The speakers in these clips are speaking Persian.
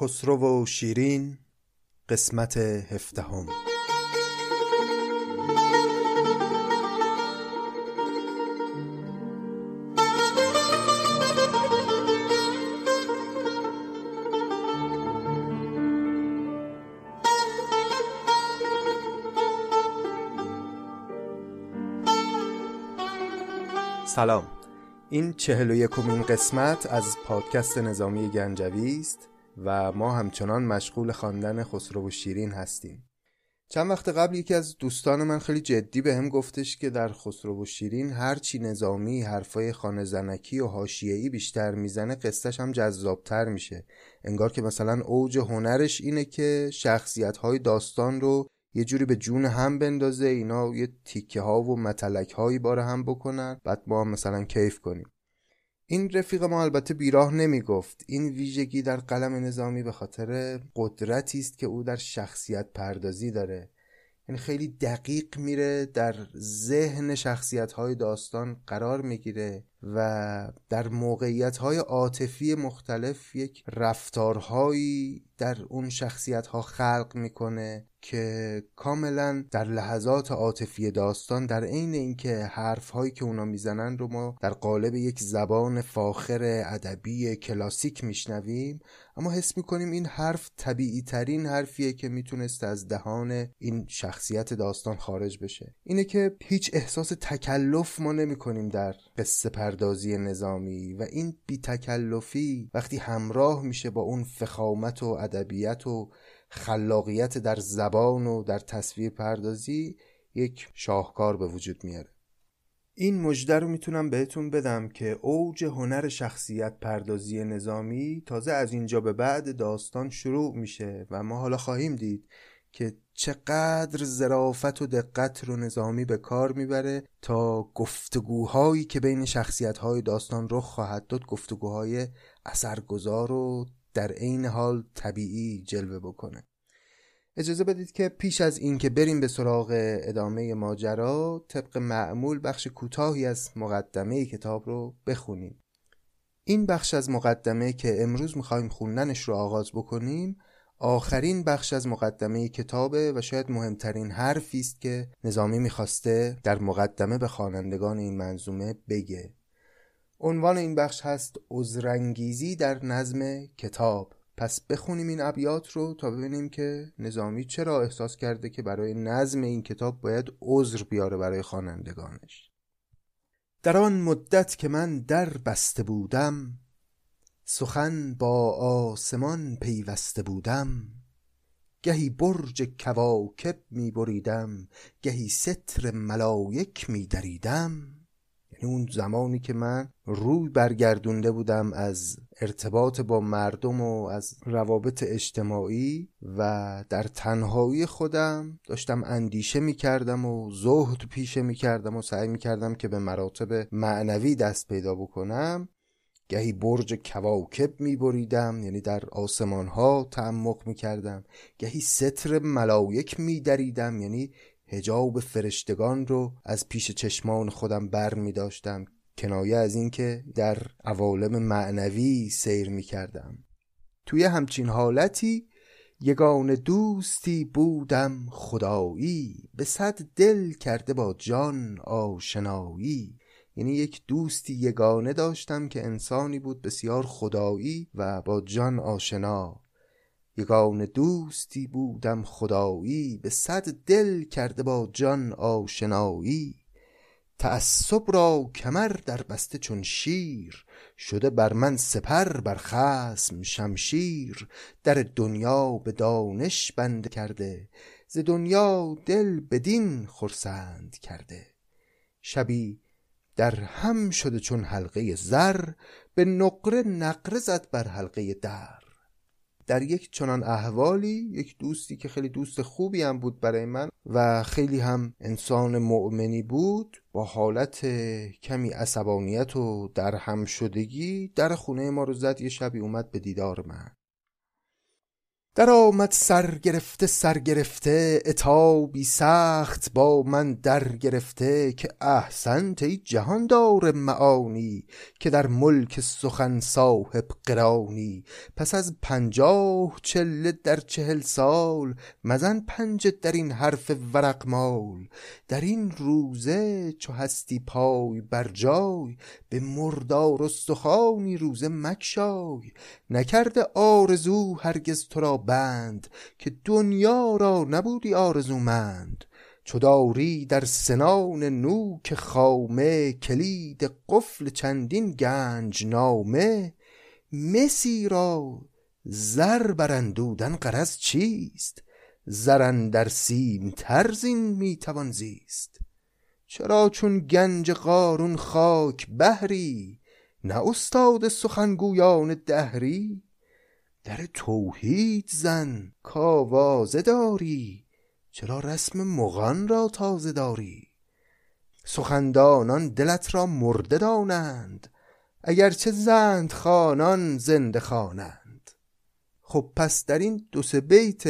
خسرو و شیرین قسمت هفدهم. سلام. این چهل و یکمین قسمت از پادکست نظامی گنجوی است. و ما همچنان مشغول خواندن خسرو و شیرین هستیم. چند وقت قبل یکی از دوستان من خیلی جدی به هم گفتش که در خسرو و شیرین هرچی نظامی حرفای خانه زنکی و حاشیه‌ای بیشتر می‌زنه قصتش هم جذابتر میشه. انگار که مثلا اوج هنرش اینه که شخصیت های داستان رو یه جوری به جون هم بندازه اینا یه تیکه ها و متلک هایی بار هم بکنن بعد ما هم مثلا کیف کنیم. این رفیق ما البته بیراه نمی گفت این ویژگی در قلم نظامی به خاطر قدرتی است که او در شخصیت پردازی داره. یعنی خیلی دقیق میره در ذهن شخصیت های داستان قرار می‌گیره و در موقعیت های عاطفی مختلف یک رفتارهایی در اون شخصیت ها خلق می‌کنه که کاملا در لحظات عاطفی داستان در عین اینکه حرف هایی که اونا می‌زنن رو ما در قالب یک زبان فاخر ادبی کلاسیک میشنویم. اما حس می‌کنیم این حرف طبیعی ترین حرفیه که می‌تونست از دهان این شخصیت داستان خارج بشه. اینه که هیچ احساس تکلف ما نمی‌کنیم در قصه پردازی نظامی و این بی تکلفی وقتی همراه میشه با اون فخامت و ادبیت و خلاقیت در زبان و در تصویر پردازی یک شاهکار به وجود میاره. این مژده رو می‌تونم بهتون بدم که اوج هنر شخصیت پردازی نظامی تازه از اینجا به بعد داستان شروع میشه و ما حالا خواهیم دید که چقدر ظرافت و دقت رو نظامی به کار می‌بره تا گفتگوهایی که بین شخصیتهای داستان رخ خواهد داد گفتگوهای اثرگذار و در عین حال طبیعی جلوه بکنه. اجازه بدید که پیش از اینکه بریم به سراغ ادامه ماجرا طبق معمول بخش کوتاهی از مقدمه کتاب رو بخونیم. این بخش از مقدمه که امروز می‌خوایم خوندنش رو آغاز بکنیم آخرین بخش از مقدمه کتابه و شاید مهمترین حرفی است که نظامی می‌خواسته در مقدمه به خوانندگان این منظومه بگه. عنوان این بخش هست عذرانگیزی در نظم کتاب. پس بخونیم این ابیات رو تا ببینیم که نظامی چرا احساس کرده که برای نظم این کتاب باید عذر بیاره برای خوانندگانش. در آن مدت که من در بسته بودم سخن با آسمان پیوسته بودم. گهی برج کواکب می بریدم گهی ستر ملایک می دریدم. اون زمانی که من روی برگردونده بودم از ارتباط با مردم و از روابط اجتماعی و در تنهایی خودم داشتم اندیشه می کردم و زهد پیشه می کردم و سعی می کردم که به مراتب معنوی دست پیدا بکنم. گهی برج کواکب می بریدم یعنی در آسمان ها تعمق می کردم گهی ستر ملایک می دریدم یعنی هجاب فرشتگان رو از پیش چشمان خودم بر می داشتم کنایه از اینکه در عوالم معنوی سیر می کردم. توی همچین حالتی یگان دوستی بودم خدایی به صد دل کرده با جان آشنایی. یعنی یک دوستی یگانه داشتم که انسانی بود بسیار خدایی و با جان آشنا. یگان دوستی بودم خدایی به صد دل کرده با جان آشنایی. تعصب را کمر در بسته چون شیر شده بر من سپر بر خسم شمشیر. در دنیا به دانش بنده کرده ز دنیا دل بدین خرسند کرده. شبی در هم شده چون حلقه زر به نقره نقره زد بر حلقه در. در یک چنان احوالی یک دوستی که خیلی دوست خوبی هم بود برای من و خیلی هم انسان مؤمنی بود با حالت کمی عصبانیت و در هم شدگی در خونه ما رو زد یه شبی اومد به دیدار من. در آمد سر گرفته سر گرفته اتابی سخت با من در گرفته که احسنت ای جهاندار معانی که در ملک سخن صاحب قرانی. پس از پنجاه چله در چهل سال مزن پنجه در این حرف ورق مال. در این روزه چو هستی پای بر جای به مردار سخانی روزه مکشای نکرده آرزو هرگز تو را بند که دنیا را نبودی آرزومند. چو داری در سنان نوک خامه کلید قفل چندین گنج نامه مسی را زر برندودن غرض چیست؟ زر در سیم ترزین می‌توان زیست. چرا چون گنج قارون خاک بهری نه استاد سخنگویان دهری؟ در توحید زن کاوازه داری چرا رسم مغان را تازه داری؟ سخندانان دلت را مرده دانند اگرچه زند خانان زنده خوانند. خب پس در این دو سه بیت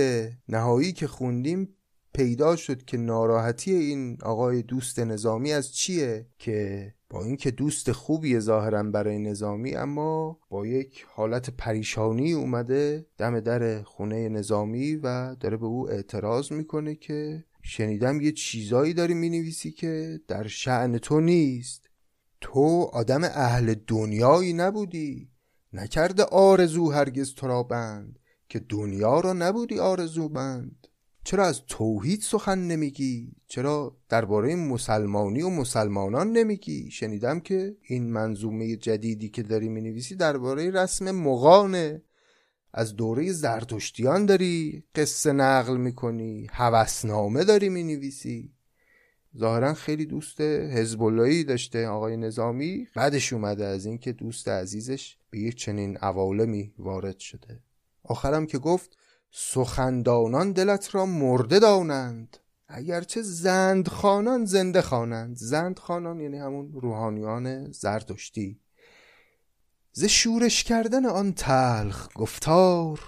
نهایی که خوندیم پیدا شد که ناراحتی این آقای دوست نظامی از چیه؟ که با اینکه دوست خوبی ظاهرا برای نظامی اما با یک حالت پریشانی اومده دم در خونه نظامی و داره به او اعتراض می‌کنه که شنیدم یه چیزایی داری می‌نویسی که در شعن تو نیست. تو آدم اهل دنیایی نبودی. نکرده آرزو هرگز تو را بند. که دنیا را نبودی آرزو بند. چرا از توحید سخن نمیگی؟ چرا درباره مسلمانی و مسلمانان نمیگی؟ شنیدم که این منظومه جدیدی که داری می‌نویسی درباره رسم مغانه. از دوره زرتشتیان داری قصه نقل می‌کنی هوسنامه داری می‌نویسی. ظاهرا خیلی دوست حزب داشته آقای نظامی. بعدش اومده از اینکه دوست عزیزش به یک چنین عوالمی وارد شده. آخرم که گفت سخندانان دلت را مرده دانند. اگرچه زند خانان زنده خوانند. زند خانان یعنی همون روحانیان زردشتی ز شورش کردن آن تلخ گفتار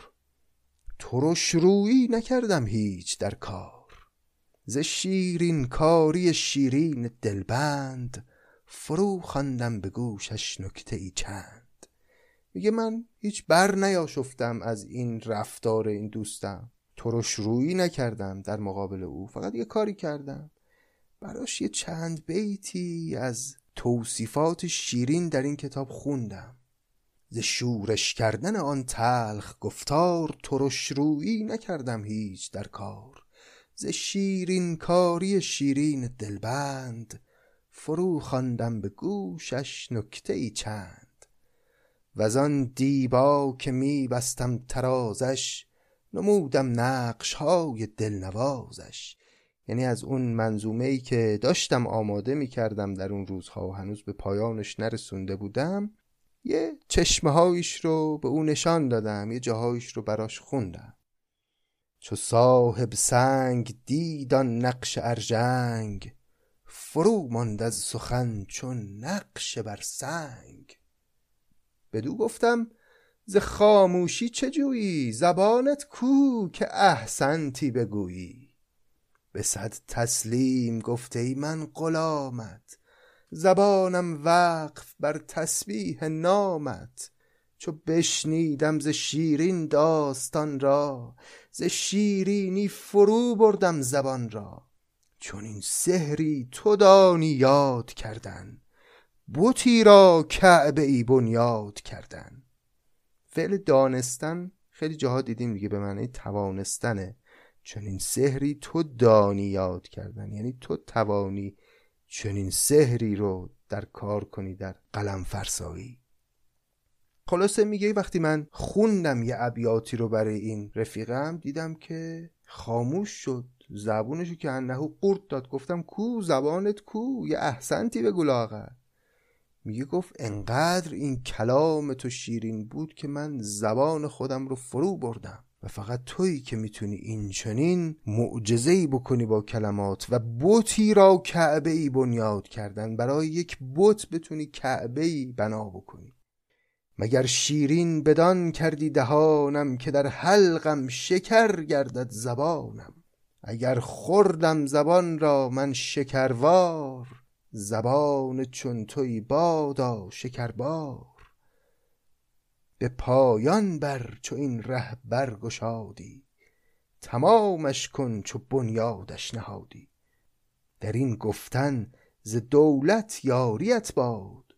ترش رویی نکردم هیچ در کار. ز شیرین کاری شیرین دلبند فرو خواندم به گوشش نکته ای چند. میگه من هیچ بر نیاشفتم از این رفتار این دوستم. ترش رویی نکردم در مقابل او فقط یه کاری کردم. براش یه چند بیتی از توصیفات شیرین در این کتاب خوندم. ز شورش کردن آن تلخ گفتار ترش رویی نکردم هیچ در کار. ز شیرین کاری شیرین دلبند فرو خواندم به گوشش نکته ای چند. و آن دیبا که می بستم ترازش نمودم نقش های دلنوازش. یعنی از اون منظومه ای که داشتم آماده می کردم در اون روزها و هنوز به پایانش نرسونده بودم یه چشمه هایش رو به او نشان دادم یه جاهایش رو براش خوندم. چو صاحب سنگ دیدان نقش ارژنگ فرو ماند از سخن چون نقش بر سنگ. بدو گفتم ز خاموشی چه جویی؟ زبانت کو که احسنتی بگویی؟ به صد تسلیم گفته ای من غلامت زبانم وقف بر تسبیح نامت. چو بشنیدم ز شیرین داستان را ز شیرینی فرو بردم زبان را. چون این سحری تو دانی یاد کردن بوتی را کعبه ای بنیاد کردن. فعل دانستن خیلی جاها دیدیم دیگه به معنی توانستنه چنین سحری تو دانی یاد کردن. یعنی تو توانی چنین سحری رو در کار کنی در قلم فرسایی. خلاصه میگه وقتی من خوندم یه ابیاتی رو برای این رفیقم دیدم که خاموش شد. زبونشو که انهو قورت داد. گفتم کو زبانت کو؟ یه احسنتی به لاغر میگه گفت انقدر این کلام تو شیرین بود که من زبان خودم رو فرو بردم. و فقط تویی که می‌تونی این چنین معجزه‌ای بکنی با کلمات و بوتی را کعبه ای بنیاد کردن برای یک بت بتونی کعبه ای بنا بکنی. مگر شیرین بدان کردی دهانم که در حلقم شکر گردد زبانم؟ اگر خوردم زبان را من شکروار زبان چون توی بادا شکربار به پایان بر چو این ره برگشادی تمامش کن چو بنیادش نهادی. در این گفتن ز دولت یاریت باد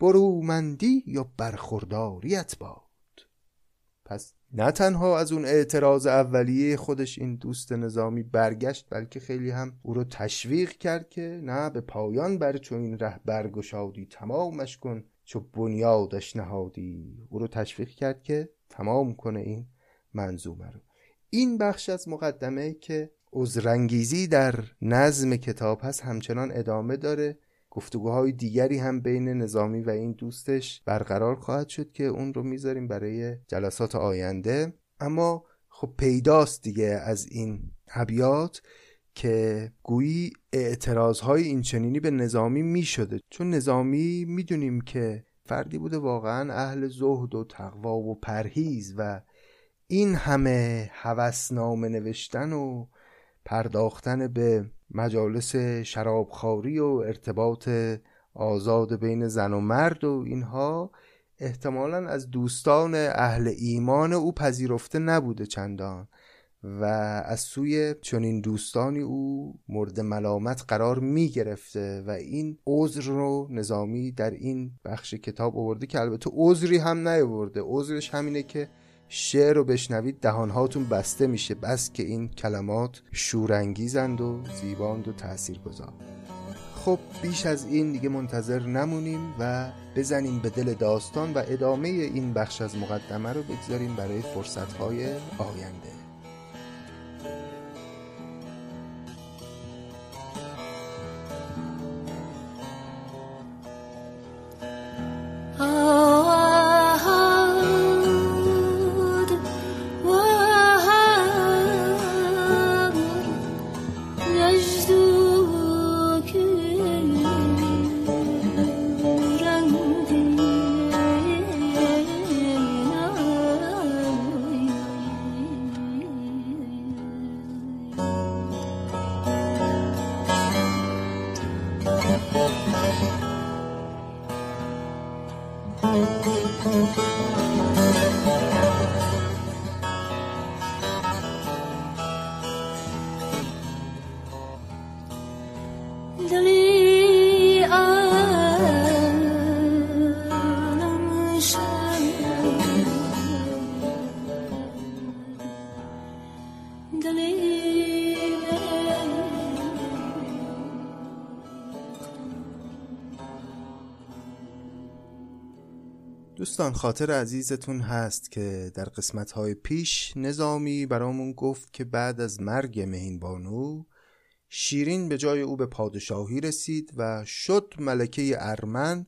برومندی یا برخورداریت باد. پس نه تنها از اون اعتراض اولیه خودش این دوست نظامی برگشت بلکه خیلی هم او رو تشویق کرد که نه به پایان بر چون این ره برگشادی تمامش کن چو بنیادش نهادی. او رو تشویق کرد که تمام کنه این منظومه رو. این بخش از مقدمه که عذرانگیزی در نظم کتاب هست همچنان ادامه داره. گفتگوهای دیگری هم بین نظامی و این دوستش برقرار خواهد شد که اون رو می‌ذاریم برای جلسات آینده. اما خب پیداست دیگه از این ابیات که گویی اعتراض های اینچنینی به نظامی می شده چون نظامی می‌دونیم که فردی بوده واقعا اهل زهد و تقوا و پرهیز و این همه هوسنامه نوشتن و پرداختن به مجالس شرابخواری و ارتباط آزاد بین زن و مرد و اینها احتمالا از دوستان اهل ایمان او پذیرفته نبوده چندان و از سوی چنین دوستانی او مورد ملامت قرار می گرفته و این عذر رو نظامی در این بخش کتاب آورده که البته عذری هم نیاورده. عذرش همینه که شعر رو بشنوید دهانهاتون بسته میشه. بس که این کلمات شورانگیزند و زیباند و تأثیر گذار خب بیش از این دیگه منتظر نمونیم و بزنیم به دل داستان و ادامه این بخش از مقدمه رو بگذاریم برای فرصتهای آینده. دوستان خاطر عزیزتون هست که در قسمت های پیش نظامی برامون گفت که بعد از مرگ مهین بانو شیرین به جای او به پادشاهی رسید و شد ملکه ارمن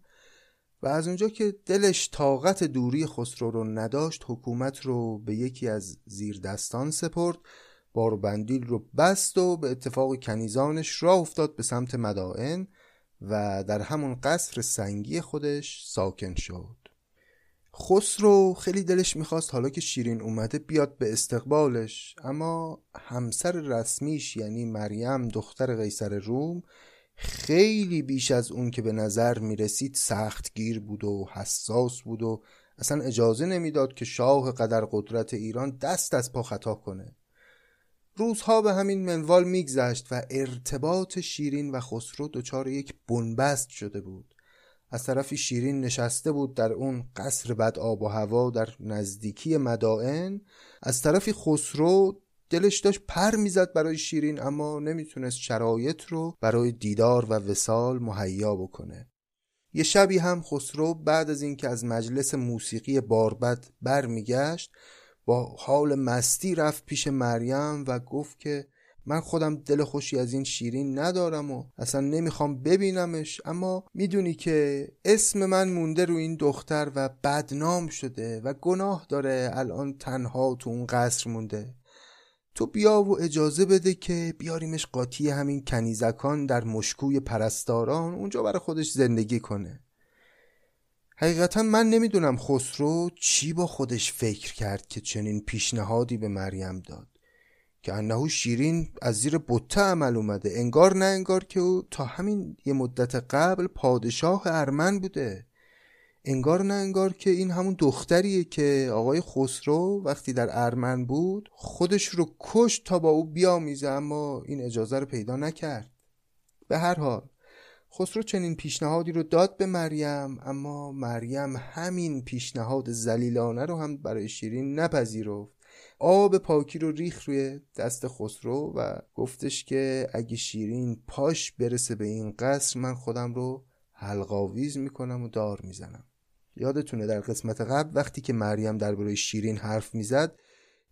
و از اونجا که دلش طاقت دوری خسرو رو نداشت حکومت رو به یکی از زیردستان سپرد باربندیل رو بست و به اتفاق کنیزانش راه افتاد به سمت مدائن و در همون قصر سنگی خودش ساکن شد. خسرو خیلی دلش می‌خواست حالا که شیرین اومده بیاد به استقبالش اما همسر رسمیش یعنی مریم دختر قیصر روم خیلی بیش از اون که به نظر می‌رسید سخت گیر بود و حساس بود و اصلا اجازه نمی‌داد که شاه قدر قدرت ایران دست از پا خطا کنه. روزها به همین منوال میگذشت و ارتباط شیرین و خسرو دچار یک بنبست شده بود. از طرفی شیرین نشسته بود در اون قصر بد آب و هوا در نزدیکی مدائن از طرفی خسرو دلش داشت پر می‌زد برای شیرین اما نمی‌تونست شرایط رو برای دیدار و وسال مهیا بکنه. یه شبی هم خسرو بعد از اینکه از مجلس موسیقی باربد برمیگشت با حال مستی رفت پیش مریم و گفت که من خودم دل خوشی از این شیرین ندارم و اصلا نمی‌خوام ببینمش اما می‌دونی که اسم من مونده رو این دختر و بدنام شده و گناه داره الان تنها تو اون قصر مونده. تو بیا و اجازه بده که بیاریمش قاطی همین کنیزکان در مشکوی پرستاران اونجا برای خودش زندگی کنه. حقیقتا من نمی‌دونم خسرو چی با خودش فکر کرد که چنین پیشنهادی به مریم داد. که انهو شیرین از زیر بطه عمل اومده. انگار نه انگار که او تا همین یه مدت قبل پادشاه ارمن بوده. انگار نه انگار که این همون دختریه که آقای خسرو وقتی در ارمن بود خودش رو کشت تا با او بیامیزه اما این اجازه رو پیدا نکرد. به هر حال خسرو چنین پیشنهادی رو داد به مریم اما مریم همین پیشنهاد زلیلانه رو هم برای شیرین نپذیرفت. آب پاکی رو ریخ روی دست خسرو و گفتش که اگه شیرین پاش برسه به این قصر من خودم رو حلقاویز می‌کنم و دار می‌زنم. یادتونه در قسمت قبل وقتی که مریم درباره شیرین حرف می‌زد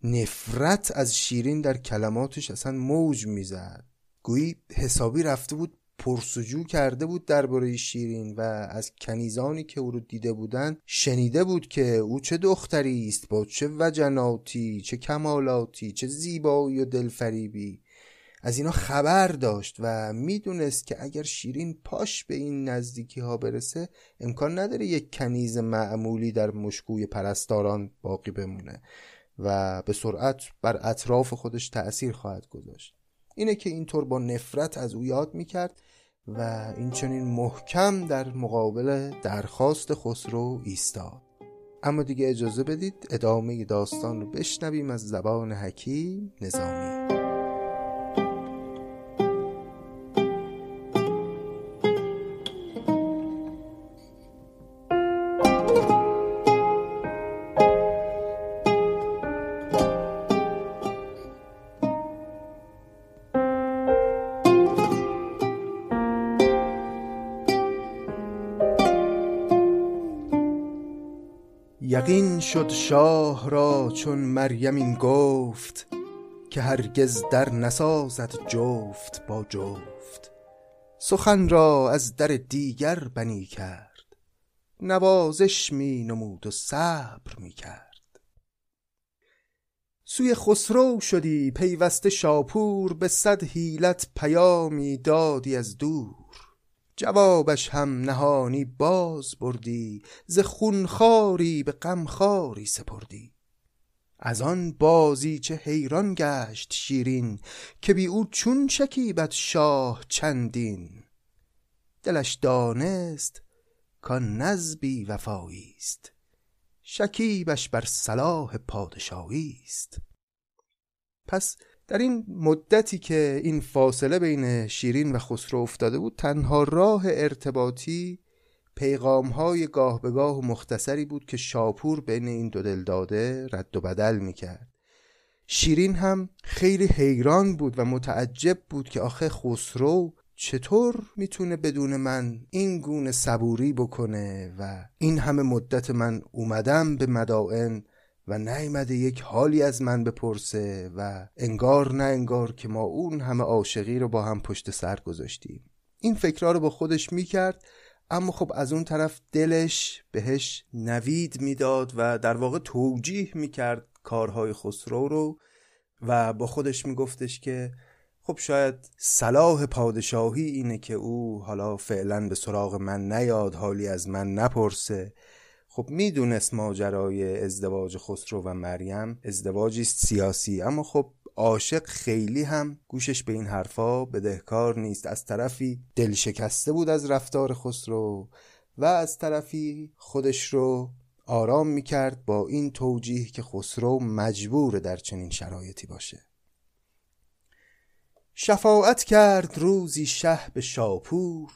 نفرت از شیرین در کلماتش اصلا موج می‌زد. گویی حسابی رفته بود پرسجو کرده بود درباره شیرین و از کنیزانی که او رو دیده بودند شنیده بود که او چه دختری است با چه وجناتی چه کمالاتی چه زیبایی و دلفریبی. از اینا خبر داشت و می‌دونست که اگر شیرین پاش به این نزدیکی ها برسه امکان نداره یک کنیز معمولی در مشکوی پرستاران باقی بمونه و به سرعت بر اطراف خودش تأثیر خواهد گذاشت. اینه که اینطور با نفرت از او یاد می‌کرد و این چنین محکم در مقابل درخواست خسرو ایستاد. اما دیگه اجازه بدید ادامه داستان رو بشنویم از زبان حکیم نظامی. شد شاه را چون مریم این گفت که هرگز در نسازد جفت با جفت. سخن را از در دیگر بنی کرد نوازش می نمود و صبر می کرد. سوی خسرو شدی پیوسته شاپور به صد حیلت پیامی دادی از دور. جوابش هم نهانی باز بردی ز خونخاری به غمخواری سپردی. از آن بازی چه حیران گشت شیرین که بی او چون شکیبت شاه چندین. دلش دانست کان نزبی وفایی است شکیبش بر صلاح پادشاهی است. پس در این مدتی که این فاصله بین شیرین و خسرو افتاده بود تنها راه ارتباطی پیغام های گاه به گاه و مختصری بود که شاپور بین این دو دلداده رد و بدل می‌کرد. شیرین هم خیلی حیران بود و متعجب بود که آخه خسرو چطور می‌تونه بدون من این گونه صبوری بکنه و این همه مدت من اومدم به مدائن و نیامده یک حالی از من بپرسه و انگار نه انگار که ما اون همه عاشقی رو با هم پشت سر گذاشتیم. این فکرها رو با خودش می‌کرد اما خب از اون طرف دلش بهش نوید می‌داد و در واقع توجیه می‌کرد کارهای خسرو رو و با خودش میگفتش که خب شاید صلاح پادشاهی اینه که او حالا فعلا به سراغ من نیاد حالی از من نپرسه. خب می‌دونست ماجرای ازدواج خسرو و مریم ازدواجی سیاسی اما خب عاشق خیلی هم گوشش به این حرفا بدهکار نیست. از طرفی دل شکسته بود از رفتار خسرو و از طرفی خودش رو آرام می‌کرد با این توجیه که خسرو مجبور در چنین شرایطی باشه. شفاعت کرد روزی شه به شاپور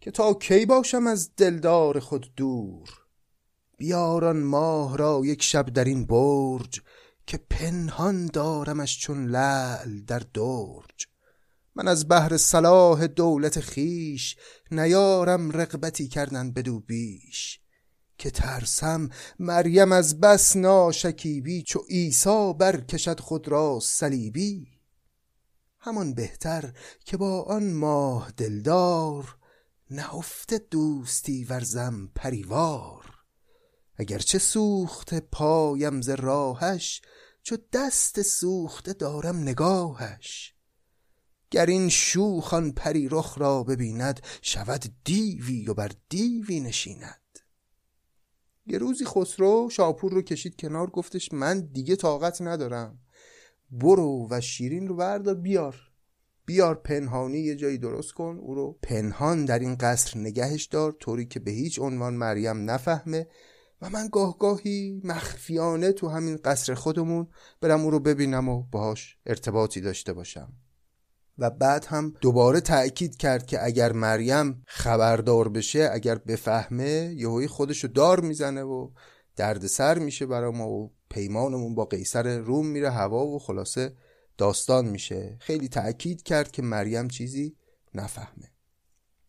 که تا کی باشم از دلدار خود دور. بیاران ماه را یک شب در این برج که پنهان دارمش چون لعل در درج. من از بهر صلاح دولت خیش نیارم رقبتی کردن بدو بیش. که ترسم مریم از بس ناشکیبی چو عیسی برکشد خود را صلیبی. همان بهتر که با آن ماه دلدار نهفته دوستی ورزم پریوار. اگرچه سوخته پایم ز راهش چو دست سوخته دارم نگاهش. گر این شوخان پری رخ را ببیند شود دیوی و بر دیوی نشیند. یه روزی خسرو شاپور رو کشید کنار گفتش من دیگه طاقت ندارم. برو و شیرین رو بردار بیار. بیار پنهانی یه جایی درست کن او رو پنهان در این قصر نگهش دار. طوری که به هیچ عنوان مریم نفهمه. و من گاه گاهی مخفیانه تو همین قصر خودمون برم او رو ببینم و باهاش ارتباطی داشته باشم. و بعد هم دوباره تأکید کرد که اگر مریم خبردار بشه اگر بفهمه یهویی خودشو دار می‌زنه و دردسر میشه برای ما و پیمانمون با قیصر روم میره هوا و خلاصه داستان میشه. خیلی تأکید کرد که مریم چیزی نفهمه.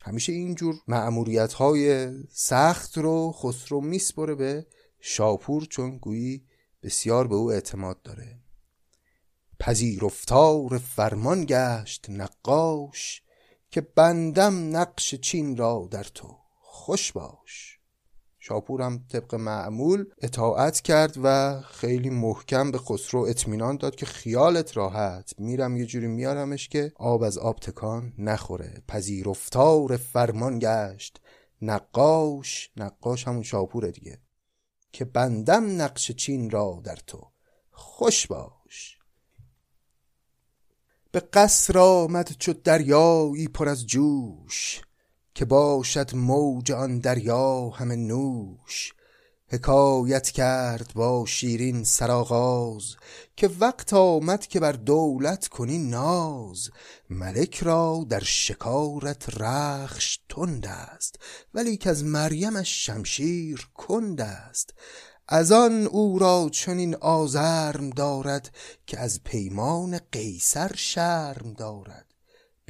همیشه اینجور معمولیت های سخت رو خسرو میسپره به شاپور چون گویی بسیار به او اعتماد داره. پذیرفتار فرمان گشت نقاش که بندم نقش چین را در تو خوش باش. شاپورم طبق معمول اطاعت کرد و خیلی محکم به خسرو اطمینان داد که خیالت راحت. میرم یه جوری میارمش که آب از آب تکان نخوره. پذیرفتار فرمان گشت. نقاش نقاش همون شاپوره دیگه. که بندم نقش چین را در تو. خوش باش. به قصر آمد چو دریایی پر از جوش. که باشد موج آن دریا همه نوش. حکایت کرد با شیرین سرآغاز که وقت آمد که بر دولت کنی ناز. ملک را در شکارت رخش تند است ولی که از مریمش شمشیر کند است. از آن او را چنین آزرم دارد که از پیمان قیصر شرم دارد.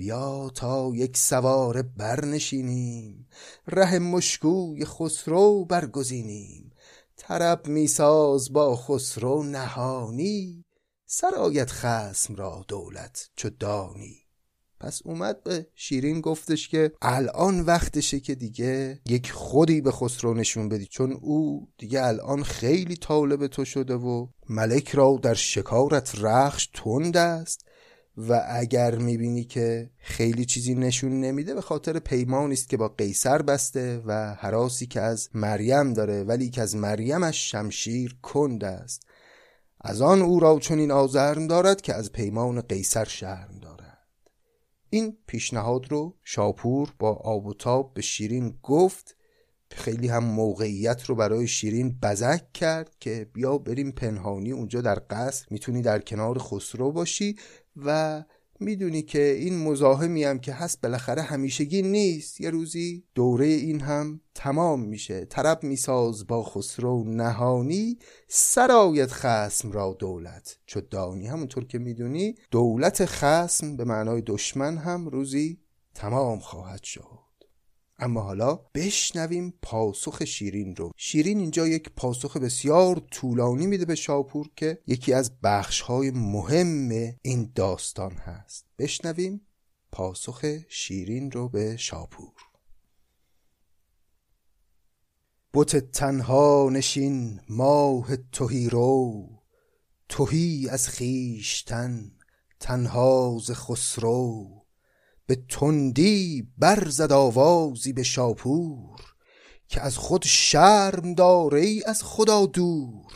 بیا تا یک سواره برنشینیم ره مشکوی خسرو برگزینیم. طرب میساز با خسرو نهانی سرایت خسم را دولت چو دانی. پس اومد به شیرین گفتش که الان وقتشه که دیگه یک خودی به خسرو نشون بدی چون او دیگه الان خیلی طالب تو شده و ملک را در شکارت رخش تند است. و اگر می‌بینی که خیلی چیزی نشون نمیده به خاطر پیمانی است که با قیصر بسته و حراسی که از مریم داره ولی که از مریمش شمشیر کند است. از آن او را چون این آزرم دارد که از پیمان قیصر شرم دارد. این پیشنهاد رو شاپور با آب و تاب به شیرین گفت. خیلی هم موقعیت رو برای شیرین بزک کرد که بیا بریم پنهانی اونجا در قصر. می‌تونی در کنار خسرو باشی و می‌دونی که این مزاحمی هم که هست بالاخره همیشگی نیست. یه روزی دوره این هم تمام میشه. طرب میساز با خسرو نهانی سرایت خسم را دولت چو دانی همونطور که می‌دونی دولت خسم به معنای دشمن هم روزی تمام خواهد شد. اما حالا بشنویم پاسخ شیرین رو. شیرین اینجا یک پاسخ بسیار طولانی میده به شاپور که یکی از بخشهای مهم این داستان هست. بشنویم پاسخ شیرین رو به شاپور. بت تنها نشین ماه توهی رو. توهی از خیشتن تنها ز خسرو. به تندی برزد آوازی به شاپور که از خود شرم داره ای از خدا دور.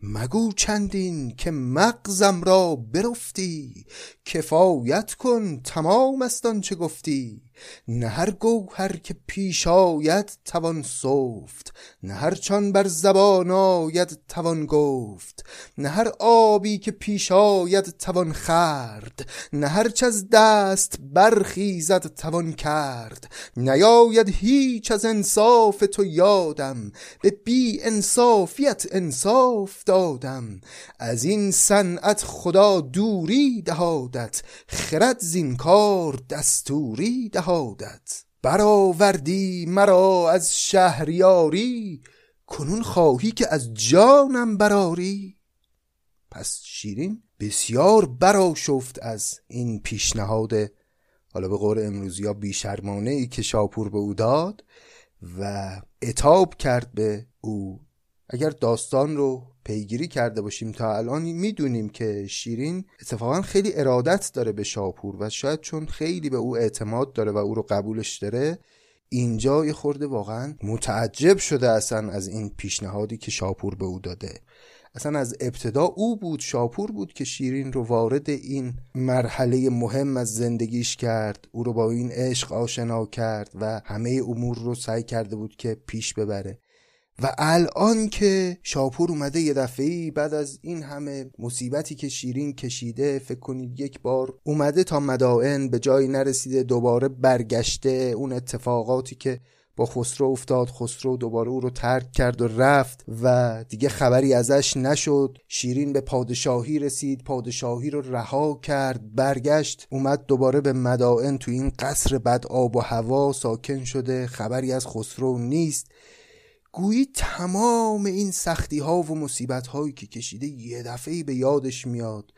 مگو چندین که مغزم را برفتی کفایت کن تمام است آنچه گفتی. نه هر گوهر که پیش آید توان سفت نه هر چان بر زبان آید توان گفت نه هر آبی که پیش آید توان خرد نه هر از دست برخیزد توان کرد. نیاید هیچ از انصاف تو یادم به بی انصافیت انصاف دادم. از این صنعت خدا دوری دهادت خرد زین کار دستوری دهادت. شهادت برآوردی مرا از شهریاری کنون خواهی که از جانم براری پس شیرین بسیار براشفت از این پیشنهاد. حالا به قول امروزی ها بیشرمانه ای که شاپور به او داد و اتاب کرد به او. اگر داستان رو پیگیری کرده باشیم. تا الان می‌دونیم که شیرین اتفاقا خیلی ارادت داره به شاپور و شاید چون خیلی به او اعتماد داره و او رو قبولش داره اینجا یه خورده واقعا متعجب شده اصلا از این پیشنهادی که شاپور به او داده. اصلا از ابتدا او بود شاپور بود که شیرین رو وارد این مرحله مهم از زندگیش کرد او رو با این عشق آشنا کرد و همه امور رو سعی کرده بود که پیش ببره. و الان که شاپور اومده یه دفعه بعد از این همه مصیبتی که شیرین کشیده فکر کنید یک بار اومده تا مدائن به جایی نرسیده دوباره برگشته اون اتفاقاتی که با خسرو افتاد خسرو دوباره او رو ترک کرد و رفت و دیگه خبری ازش نشد. شیرین به پادشاهی رسید پادشاهی رو رها کرد برگشت اومد دوباره به مدائن تو این قصر بد آب و هوا ساکن شده خبری از خسرو نیست. گویی تمام این سختی ها و مصیبت هایی که کشیده یه دفعه به یادش میاد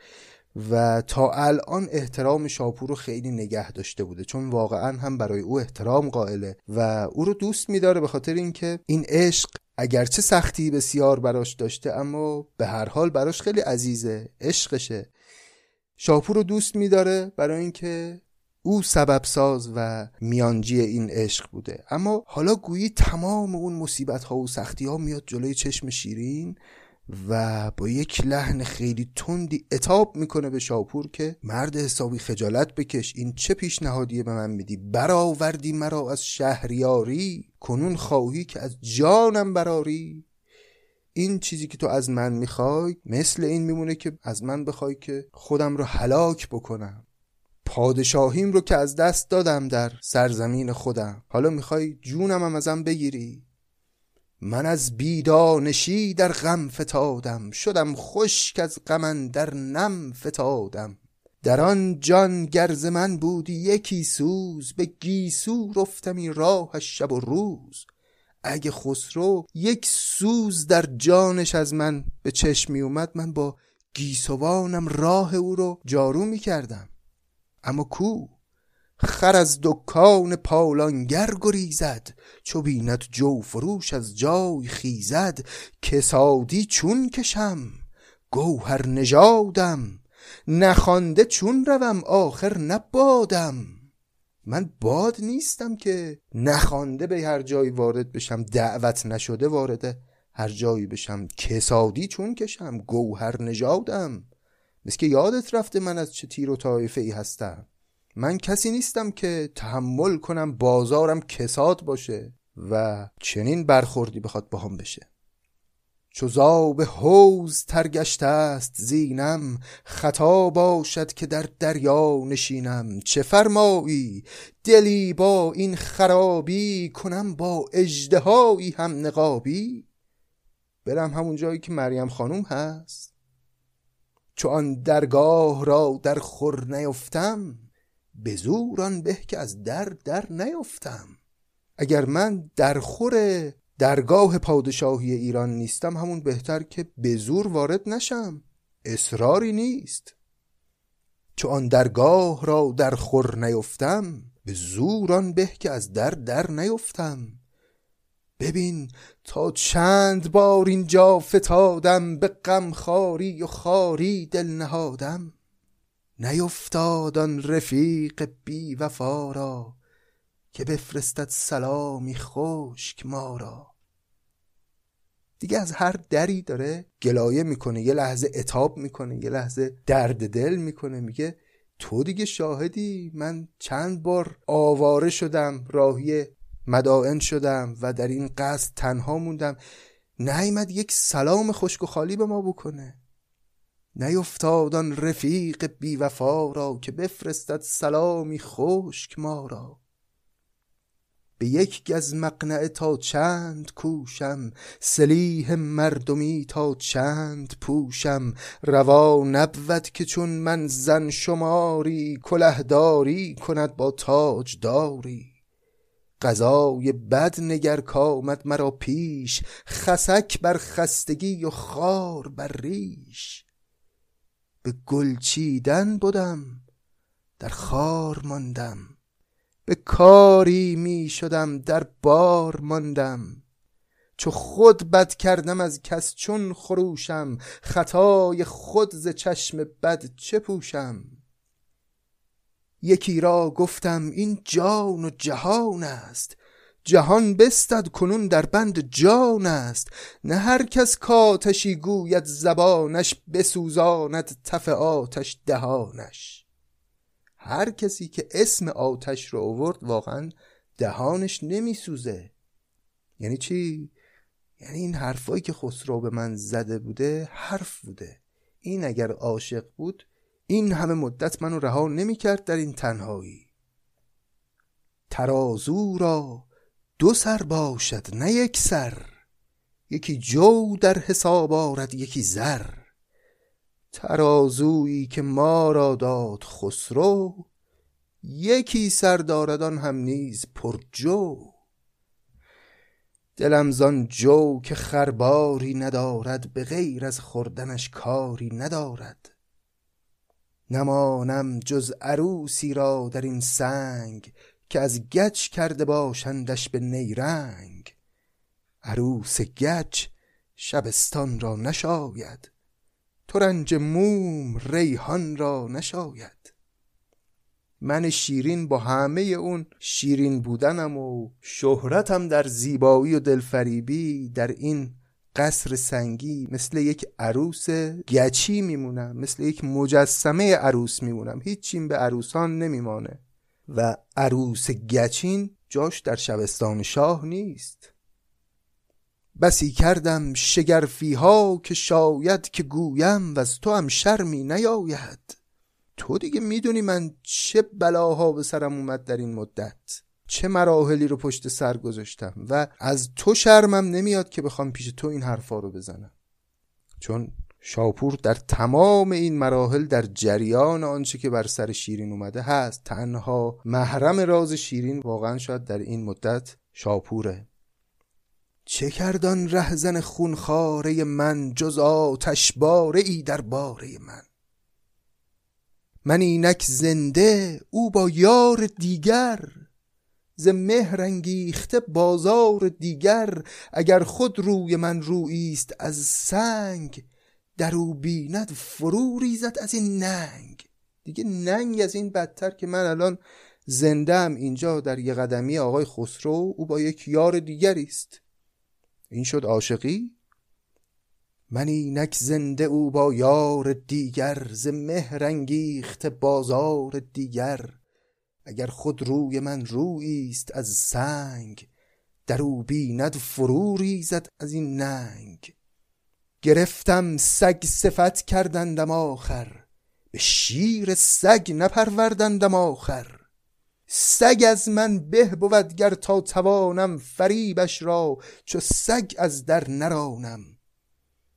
و تا الان احترام شاپور رو خیلی نگه داشته بوده چون واقعا هم برای او احترام قائله و او رو دوست میداره به خاطر اینکه این عشق اگرچه سختی بسیار براش داشته اما به هر حال براش خیلی عزیزه عشقشه. شاپور رو دوست میداره برای اینکه او سبب ساز و میانجی این عشق بوده. اما حالا گویی تمام اون مصیبت ها و سختی ها میاد جلوی چشم شیرین و با یک لحن خیلی تندی اتاب می‌کنه به شاپور که مرد حسابی خجالت بکش این چه پیشنهادیه به من میدی؟ برآوردی مرا از شهریاری؟ کنون خواهی که از جانم براری این چیزی که تو از من می‌خوای مثل این میمونه که از من بخوای که خودم رو هلاک بکنم. پادشاهیم رو که از دست دادم در سرزمین خودم. حالا می‌خوای جونم هم ازم بگیری؟ من از بیدانشی در غم فتادم. شدم خشک از غم در نم فتادم. در آن جان گرز من بودی یکی سوز. به گیسو رفتمی راه شب و روز. اگه خسرو یک سوز در جانش از من به چشم می اومد من با گیسوانم راه او رو جارو می کردم اما کو خر از دکان پالانگر گریزد چو بیند جو فروش از جای خیزد. کسادی چون کشم گوهر نژادم. نخوانده چون روم آخر نبادم. من باد نیستم که نخوانده به هر جایی وارد بشم دعوت نشده وارد هر جایی بشم. کسادی چون کشم گوهر نژادم. مثل که یادت رفته من از چه تیر و طایفه ای هستم. من کسی نیستم که تحمل کنم بازارم کساد باشه و چنین برخوردی بخواد با هم بشه. چو زاب حوز ترگشته است زینم خطا باشد که در دریا نشینم. چه فرمایی؟ دلی با این خرابی کنم با اجدهایی هم نقابی؟ برم همون جایی که مریم خانوم هست. چو آن درگاه را در خور نیفتم به زوران به که از در در نیفتم. اگر من در خور درگاه پادشاهی ایران نیستم همون بهتر که به زور وارد نشم. اصراری نیست. چو آن درگاه را در خور نیفتم به زوران به که از در در نیفتم. ببین تا چند بار اینجا فتادم به غم خاری و خاری دل نهادم. نیفتاد آن رفیق بی وفا را که بفرستد سلامی خشک ما را. دیگه از هر دری داره گلایه می‌کنه یه لحظه اتاب می‌کنه یه لحظه درد دل می‌کنه میگه تو دیگه شاهدی من چند بار آواره شدم راهی مدائن شدم و در این قصد تنها موندم. نیامد یک سلام خشک و خالی به ما بکنه. نیفتاد آن رفیق بی وفا را که بفرستد سلامی خشک ما را. به یک گز مقنعه تا چند کوشم سلیح مردمی تا چند پوشم. روا نبود که چون من زن شماری کلهداری کند با تاج داری قضای بد نگر کامد مرا پیش خسک بر خستگی و خار بر ریش. به گل چیدن بدم در خار ماندم. به کاری می شدم در بار ماندم. چو خود بد کردم از کس چون خروشم. خطای خود ز چشم بد چه پوشم؟ یکی را گفتم این جان و جهان است. جهان بستد کنون در بند جان است. نه هر کس کاتشی گوید زبانش بسوزاند تف آتش دهانش. هر کسی که اسم آتش رو آورد واقعا دهانش نمیسوزه. یعنی چی؟ یعنی این حرفایی که خسرو به من زده بوده حرف بوده. این اگر عاشق بود این همه مدت منو رها نمی‌کرد در این تنهایی. ترازو را دو سر باشد نه یک سر. یکی جو در حساب آرد یکی زر. ترازویی که ما را داد خسرو یکی سر دارد آن هم نیز پر جو. دلم زان جو که خرباری ندارد به غیر از خوردنش کاری ندارد. نمانم جز عروسی را در این سنگ که از گچ کرده باشندش به نیرنگ. عروس گچ شبستان را نشاید ترنج موم ریحان را نشاید. من شیرین با همه اون شیرین بودنم و شهرتم در زیبایی و دلفریبی در این قصر سنگی مثل یک عروس گچی میمونم مثل یک مجسمه عروس میمونم. هیچیم به عروسان نمیمانه. و عروس گچین جاش در شبستان شاه نیست. بسی کردم شگرفی ها که شاید که گویم و از تو هم شرمی نیاید. تو دیگه می‌دونی من چه بلاها به سرم اومد در این مدت. چه مراحلی رو پشت سر گذاشتم و از تو شرمم نمیاد که بخوام پیش تو این حرفا رو بزنم. چون شاپور در تمام این مراحل در جریان آنچه که بر سر شیرین اومده هست. تنها محرم راز شیرین واقعا شاید در این مدت شاپوره. چه کردان رهزن خونخاره من جز آتش باره ای در باره من؟ من اینک زنده او با یار دیگر ز مهر انگیخته بازار دیگر اگر خود روی من رویی است از سنگ در او بیند فرو ریزد از این ننگ. دیگه ننگ از این بدتر که من الان زندم اینجا در یه قدمی آقای خسرو او با یک یار دیگری است این شد عاشقی؟ من اینک زنده او با یار دیگر ز مهر انگیخته بازار دیگر. اگر خود روی من رویی است از سنگ در او بیند فرو ریزد از این ننگ. گرفتم سگ صفت کردندم آخر به شیر سگ نپروردندم آخر. سگ از من به بود گر تا توانم فریبش را چو سگ از در نرانم.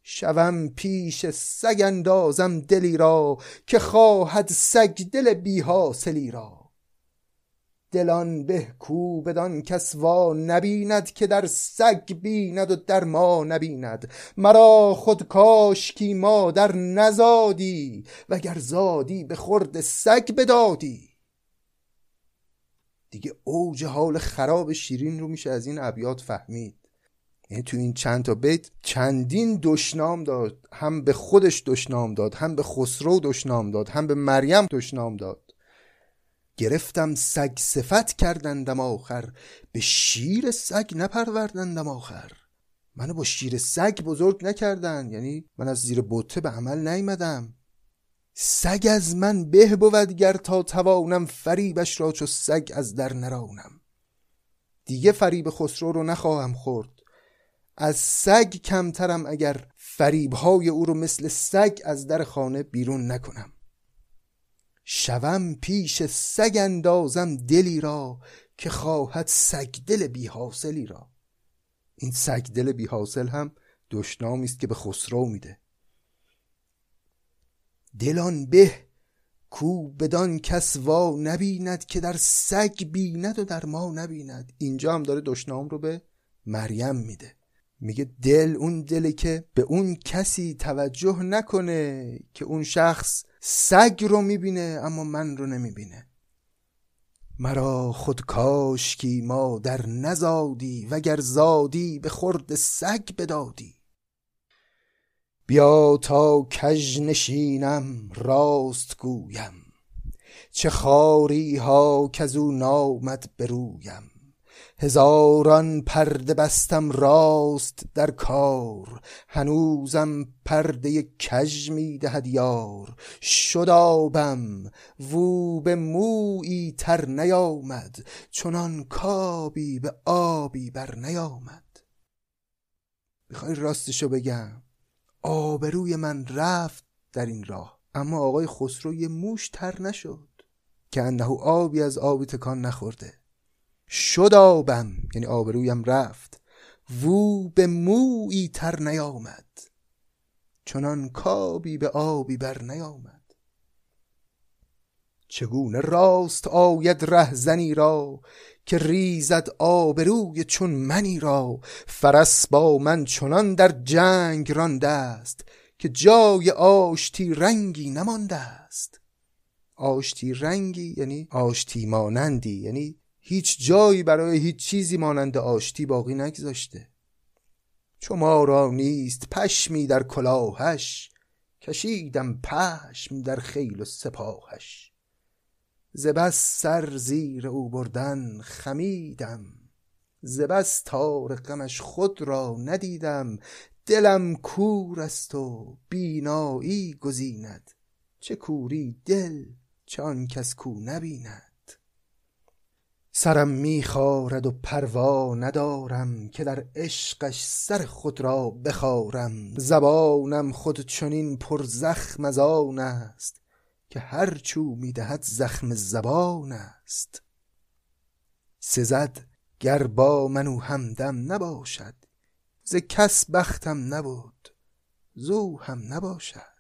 شوم پیش سگ اندازم دلی را که خواهد سگ دل بی حاصلی را. دلان به کو بدان کس وا نبیند که در سگ بیند و در ما نبیند. مرا خود کاش کی مادر نزادی وگر زادی به خورد سگ بدادی. دیگه اوج حال خراب شیرین رو میشه از این ابیات فهمید. یعنی تو این چند تا بیت چندین دشنام داد هم به خودش دشنام داد هم به خسرو دشنام داد هم به مریم دشنام داد. گرفتم سگ صفت کردندم آخر به شیر سگ نپروردندم آخر. منو با شیر سگ بزرگ نکردن یعنی من از زیر بوته به عمل نیمدم. سگ از من به بود گر تا توانم فریبش را چو سگ از در نرانم. دیگه فریب خسرو رو نخواهم خورد. از سگ کمترم اگر فریبهای او رو مثل سگ از در خانه بیرون نکنم. شوم پیش سگ اندازم دلی را که خواهد سگ دل بی حاصلی را. این سگ دل بی حاصل هم دشنامی است که به خسرو میده. دلان به کو بدان کس وا نبیند که در سگ بیند و در ما نبیند. اینجا هم داره دشنام رو به مریم میده. میگه دل اون دلی که به اون کسی توجه نکنه که اون شخص سگ رو می‌بینه اما من رو نمی‌بینه. مرا خود کاش کی مادر نزادی وگر زادی به خورد سگ بدادی. بیا تا کژ نشینم راست گویم. چه خاری ها که او نامد برویم. هزاران پرده بستم راست در کار. هنوزم پرده کژ می دهد یار. شدابم وو به مویی تر نیامد. چنان کابی به آبی بر نیامد. می‌خوای راستشو بگم؟ آبروی من رفت در این راه اما آقای خسرو یه موش تر نشد. که انه آبی از آبی تکان نخورده. شد آبم یعنی آبرویم رفت. وو به مویی تر نیامد. چنان کابی به آبی بر نیامد. چگونه راست آید ره زنی را که ریزد آبروی چون منی را؟ فرس با من چنان در جنگ رانده است که جای آشتی رنگی نمانده است. آشتی رنگی یعنی آشتی مانندی یعنی هیچ جایی برای هیچ چیزی مانند آشتی باقی نگذاشته. چو را نیست پشمی در کلاهش کشیدم پشم در خیل و سپاهش. زبس سر زیر او بردن خمیدم زبس تار غمش خود را ندیدم. دلم کور است و بینایی گزیند. چه کوری دل چه کس کو نبیند. سرم میخارد و پروا ندارم که در عشقش سر خود را بخارم. زبانم خود چنین پر زخم از آن است که هر چو می‌دهد زخم زبان است. سزد گر با منو همدم نباشد ز کس بختم نبود زو هم نباشد.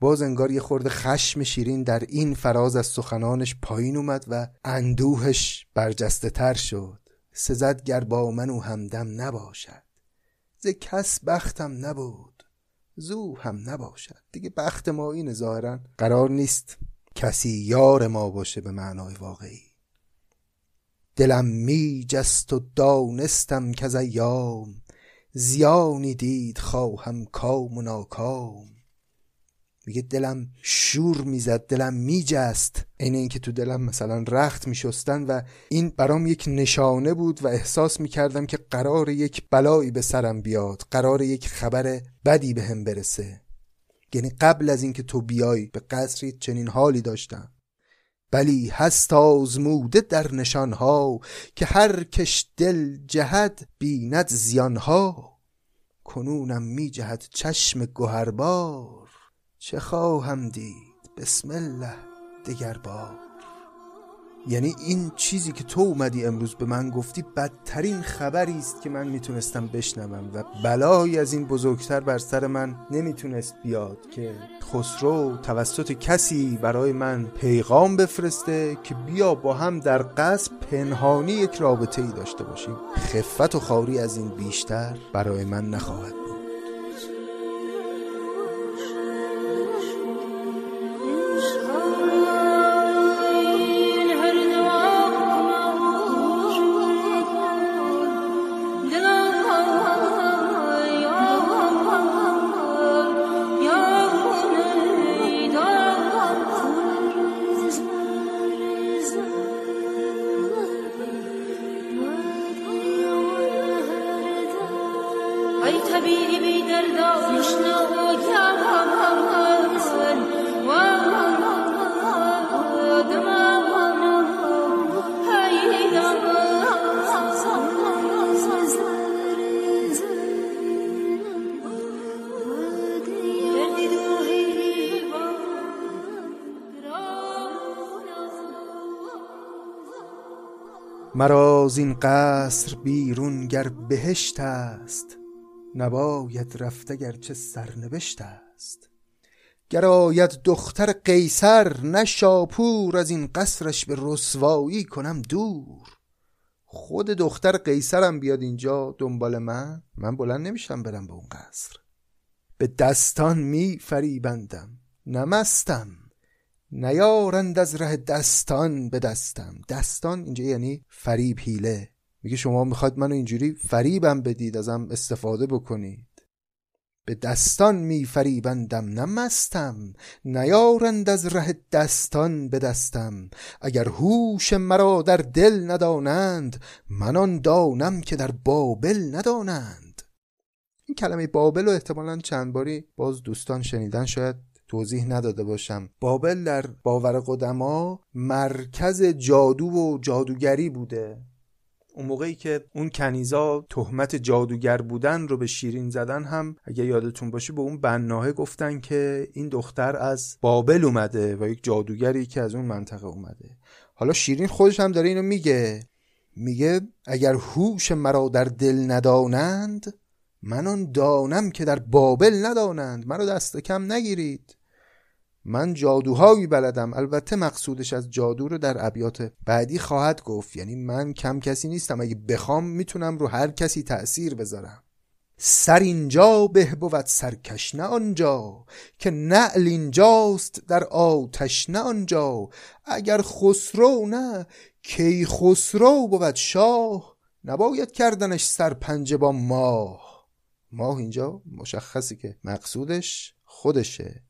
باز انگار یه خورده خشم شیرین در این فراز از سخنانش پایین اومد و اندوهش برجسته تر شد. سزد گر با من و همدم نباشد. ز کس بختم نبود. زو هم نباشد. دیگه بخت ما اینه ظاهرا. قرار نیست کسی یار ما باشه به معنای واقعی. دلم می جست و دانستم که از ایام زیانی دید خواهم کام و ناکام. میگه دلم شور می‌زد دلم میجست. عین اینکه تو دلم مثلا رخت میشستن و این برام یک نشانه بود و احساس می‌کردم که قرار یک بلایی به سرم بیاد قرار یک خبر بدی به هم برسه. یعنی قبل از اینکه تو بیای به قصری چنین حالی داشتم. بلی هست آزموده در نشانها که هر کش دل جهد بیند زیانها. کنونم می جهد چشم گهربار چه خواهم دید؟ بسم الله دگر بار. یعنی این چیزی که تو اومدی امروز به من گفتی بدترین خبری است که من می‌تونستم بشنوم و بلایی از این بزرگتر بر سر من نمی‌تونست بیاد که خسرو توسط کسی برای من پیغام بفرسته که بیا با هم در قصد پنهانی یک رابطه ای داشته باشیم. خفت و خاری از این بیشتر برای من نخواهد مرا این قصر بیرون گر بهشت است نباید رفت چه سرنوشت است. گر آید دختر قیصر نه شاپور از این قصرش به رسوایی کنم دور. خود دختر قیصرم بیاد اینجا دنبال من من بلند نمیشم برم به اون قصر. به دستان می فریبندم نمستم نیارند از ره دستان به دستم. دستان اینجا یعنی فریب هیله میگه شما می‌خواد منو اینجوری فریبم بدید ازم استفاده بکنید. به دستان می فریبندم نمستم نیارند از ره دستان به دستم. اگر هوش مرا در دل ندانند من دانم که در بابل ندانند. این کلمه بابل رو احتمالا چند باری باز دوستان شنیدن شاید توضیح نداده باشم. بابل در باور قدما مرکز جادو و جادوگری بوده. اون موقعی که اون کنیزا تهمت جادوگر بودن رو به شیرین زدن هم اگه یادتون باشه به اون بناهه گفتن که این دختر از بابل اومده و یک جادوگری که از اون منطقه اومده. حالا شیرین خودش هم داره اینو میگه. میگه اگر هوش مرا در دل ندانند من آن دانم که در بابل ندانند. مرا دست کم نگیرید. من جادوهایی بلدم. البته مقصودش از جادو رو در ابیات بعدی خواهد گفت. یعنی من کم کسی نیستم. اگه بخوام می‌تونم رو هر کسی تأثیر بذارم. سر اینجا به بود سرکش نه آنجا که نعل اینجاست در آتش نه آنجا. اگر خسرو نه کی خسرو بود شاه؟ نباید کردنش سرپنجه با ماه. ماه اینجا مشخصی که مقصودش خودشه.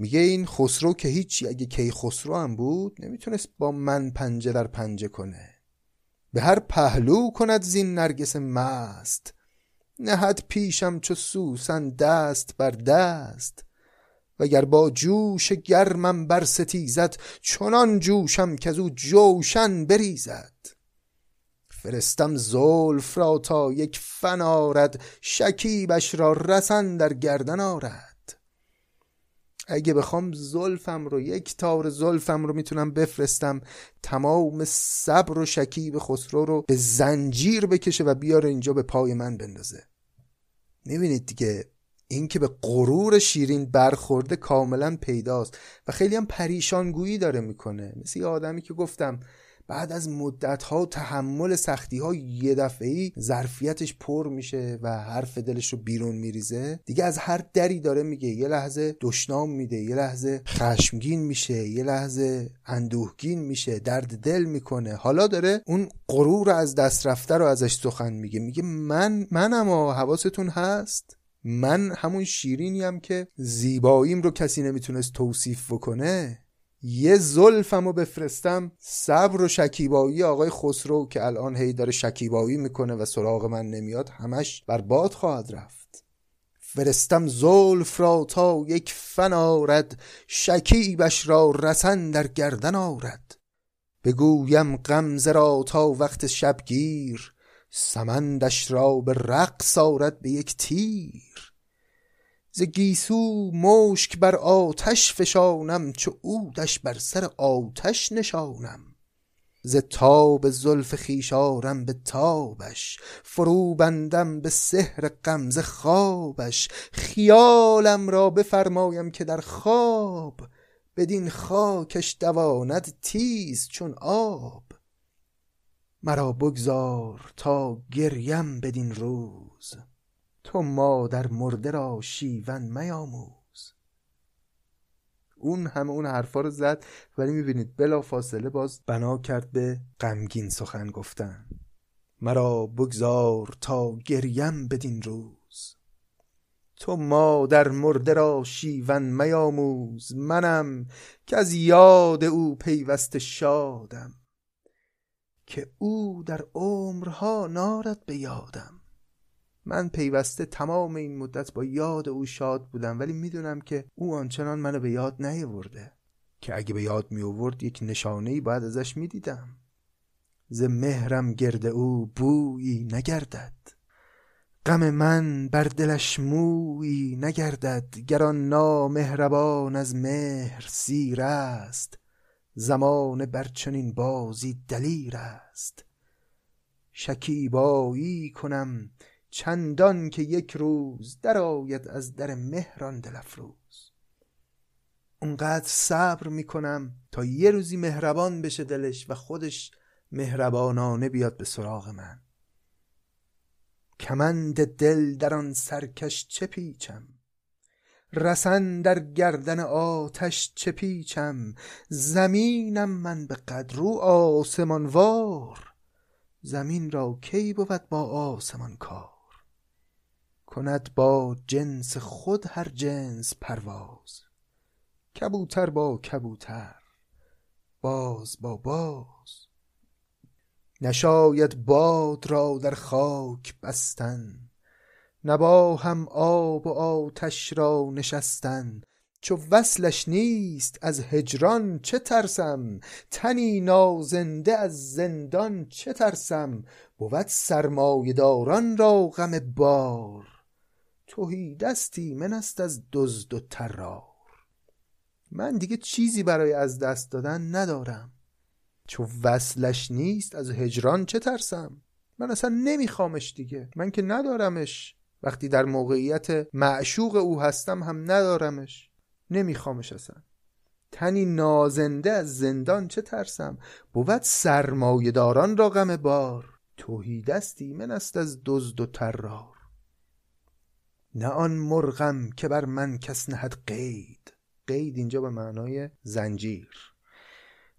میگه این خسرو که هیچی اگه کی خسرو هم بود نمی‌تونست با من پنجه در پنجه کنه. به هر پهلو کند زین نرگس مست. نهد پیشم چو سوسن دست بر دست. وگر با جوش گرمم بر ستیزد چنان جوشم که از او جوشن بریزد. فرستم زلف را تا یک فن آرد شکیبش را رسن در گردن آرد. اگه بخوام زلفم رو یک تار زلفم رو می‌تونم بفرستم تمام صبر و شکیب خسرو رو به زنجیر بکشه و بیاره اینجا به پای من بندازه. می‌بینید دیگه این که به غرور شیرین برخورده کاملا پیداست و خیلی هم پریشانگویی داره می‌کنه. مثل یه آدمی که گفتم بعد از مدت ها تحمل سختی ها یه دفعه ظرفیتش پر میشه و حرف دلش رو بیرون میریزه. دیگه از هر دری داره میگه. یه لحظه دشنام میده یه لحظه خشمگین میشه یه لحظه اندوهگین میشه درد دل می‌کنه. حالا داره اون غرور از دست رفته رو ازش سخن میگه. میگه من منم و حواستون هست. من همون شیرینیم که زیباییم رو کسی نمی‌تونست توصیف بکنه. یه زلفم رو بفرستم صبر و شکیبایی آقای خسرو که الان هی داره شکیبایی می‌کنه و سراغ من نمیاد همش بر باد خواهد رفت. فرستم زلف را تا یک فن آرد شکیبش را رسن در گردن آرد. بگویم غمزه را تا وقت شبگیر سمندش را به رقص آرد به یک تیر. ز گیسو مشک بر آتش فشانم چو اودش بر سر آتش نشانم. ز تاب زلف خویشارم به تابش فرو بندم به سحر غمزه خوابش. خیالم را بفرمایم که در خواب بدین خاکش دواند تیز چون آب. مرا بگذار تا گریم بدین روز. تو مادر مرده را شیون میاموز. اون همه اون حرفا رو زد ولی می‌بینید بلا فاصله باز بنا کرد به غمگین سخن گفتن. مرا بگذار تا گریم بدین روز. تو مادر مرده را شیون میاموز. منم که از یاد او پیوست شادم. که او در عمرها نارد به یادم. من پیوسته تمام این مدت با یاد او شاد بودم ولی می‌دونم که او آنچنان منو به یاد نیاورده که اگه به یاد می آورد یک نشانه ای باید ازش می‌دیدم. ز مهرم گرد او بویی نگردد. غم من بر دلش مویی نگردد گران نامهربان از مهر سیر است. زمان بر چنین بازی دلیر است. شکیبایی کنم چندان که یک روز درآید از در مهران دل افروز اونقدر صبر می‌کنم تا یه روزی مهربان بشه دلش و خودش مهربانانه بیاد به سراغ من. کمند دل در آن سرکش چه پیچم؟ رسن در گردن آتش چه پیچم؟ زمینم من به قدرو آسمانوار. زمین را کی بود با آسمان کار؟ کند با جنس خود هر جنس پرواز. کبوتر با کبوتر باز با باز. نشاید باد را در خاک بستن نبا هم آب و آتش را نشستن. چو وصلش نیست از هجران چه ترسم؟ تنی نازنده از زندان چه ترسم؟ بود سرمایه داران را غم بار. تهی دستی من است از دزد و طرار. من دیگه چیزی برای از دست دادن ندارم. چو وصلش نیست از هجران چه ترسم؟ من اصلا نمیخوامش دیگه. من که ندارمش. وقتی در موقعیت معشوق او هستم هم ندارمش. نمیخوامش اصلا. تنی نازنده از زندان چه ترسم؟ بود سرمایه داران را غم بار. توهی دستی من است از دزد و طرار. نه آن مرغم که بر من کس نهد قید. قید اینجا به معنای زنجیر.